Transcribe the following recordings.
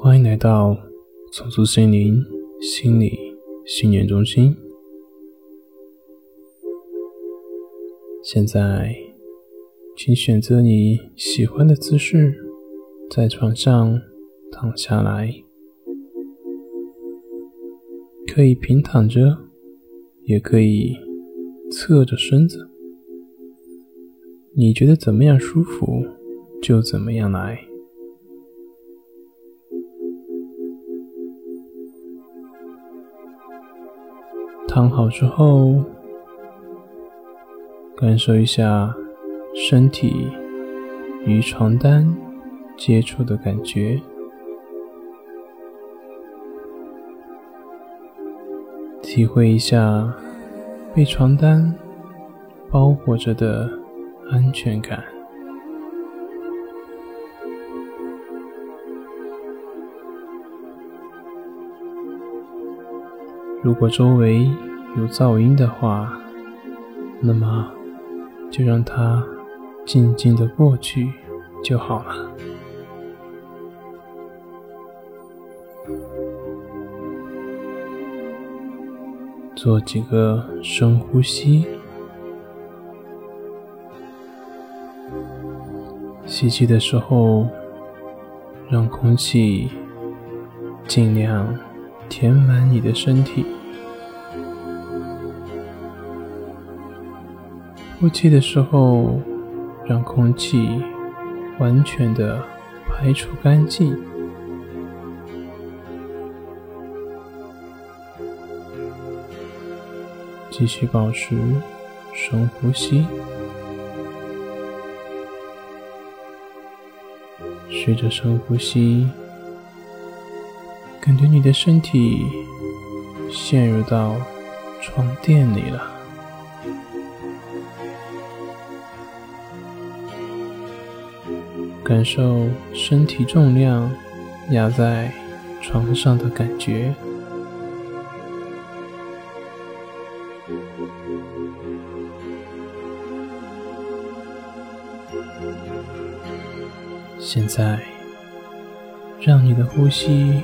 欢迎来到重塑心灵心理训练中心。现在，请选择你喜欢的姿势，在床上躺下来，可以平躺着，也可以侧着身子，你觉得怎么样舒服，就怎么样来。躺好之后，感受一下身体与床单接触的感觉，体会一下被床单包裹着的安全感。如果周围有噪音的话，那么就让它静静的过去就好了。做几个深呼吸，吸气的时候，让空气尽量。填满你的身体，呼气的时候，让空气完全的排出干净。继续保持深呼吸，随着深呼吸。感觉你的身体陷入到床垫里了，感受身体重量压在床上的感觉。现在，让你的呼吸。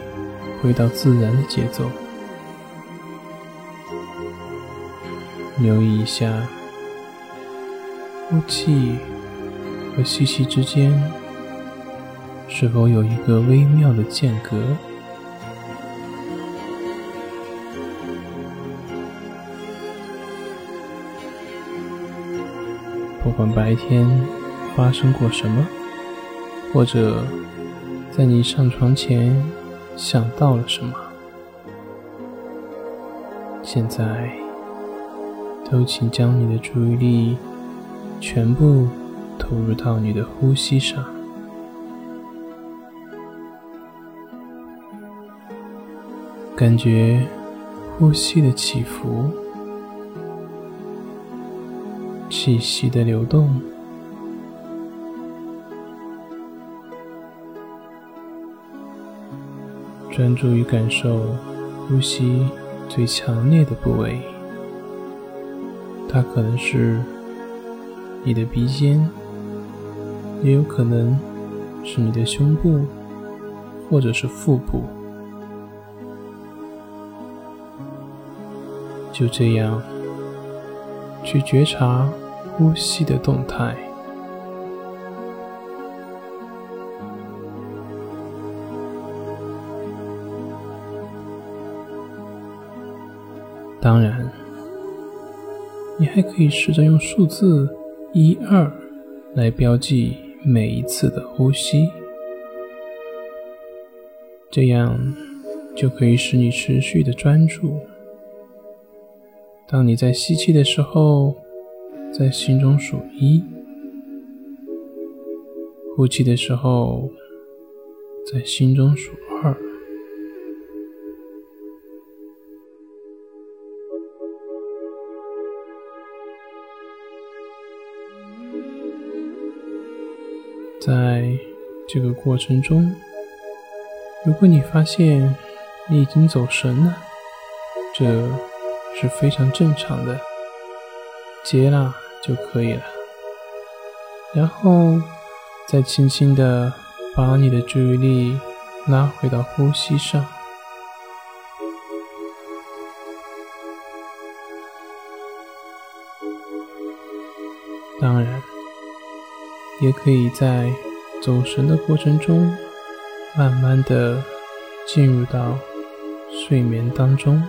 回到自然的节奏，留意一下呼气和吸气之间是否有一个微妙的间隔。不管白天发生过什么，或者在你上床前。想到了什么？现在，都请将你的注意力全部投入到你的呼吸上，感觉呼吸的起伏，气息的流动。专注于感受呼吸最强烈的部位，它可能是你的鼻尖，也有可能是你的胸部，或者是腹部。就这样去觉察呼吸的动态。当然，你还可以试着用数字一二来标记每一次的呼吸，这样就可以使你持续的专注。当你在吸气的时候，在心中数一；呼气的时候，在心中数二。在这个过程中，如果你发现你已经走神了，这是非常正常的，接纳就可以了。然后再轻轻的把你的注意力拉回到呼吸上。当然，也可以在走神的过程中，慢慢的进入到睡眠当中。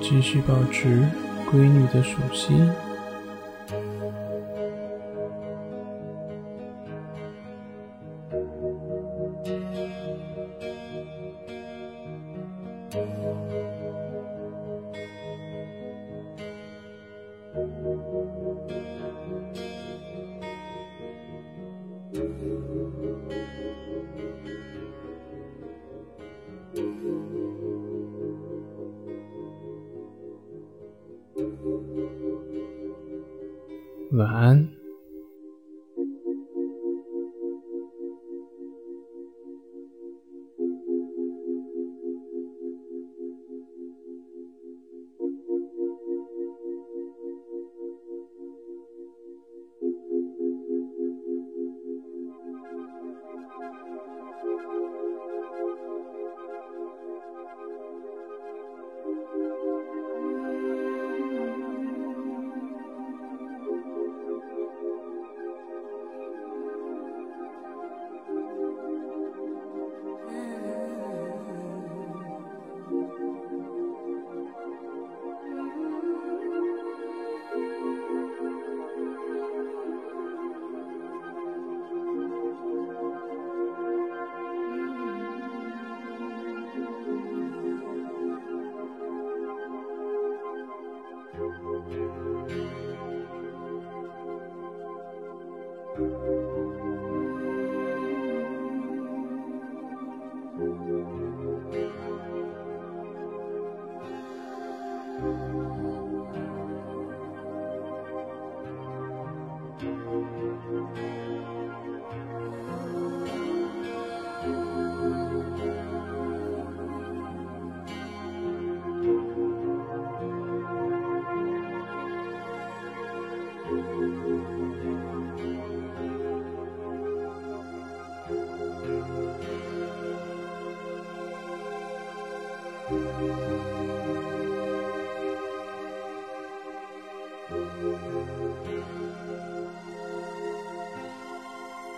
继续保持闺女的属性。晚安。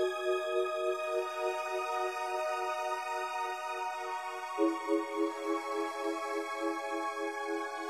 Thank you.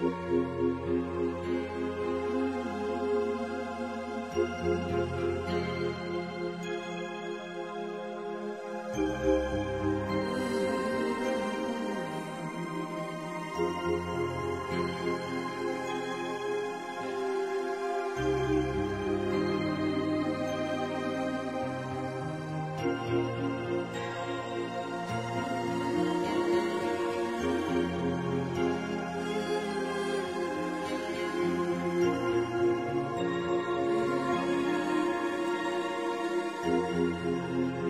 Thank you. うん。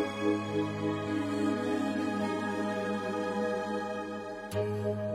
Thank you.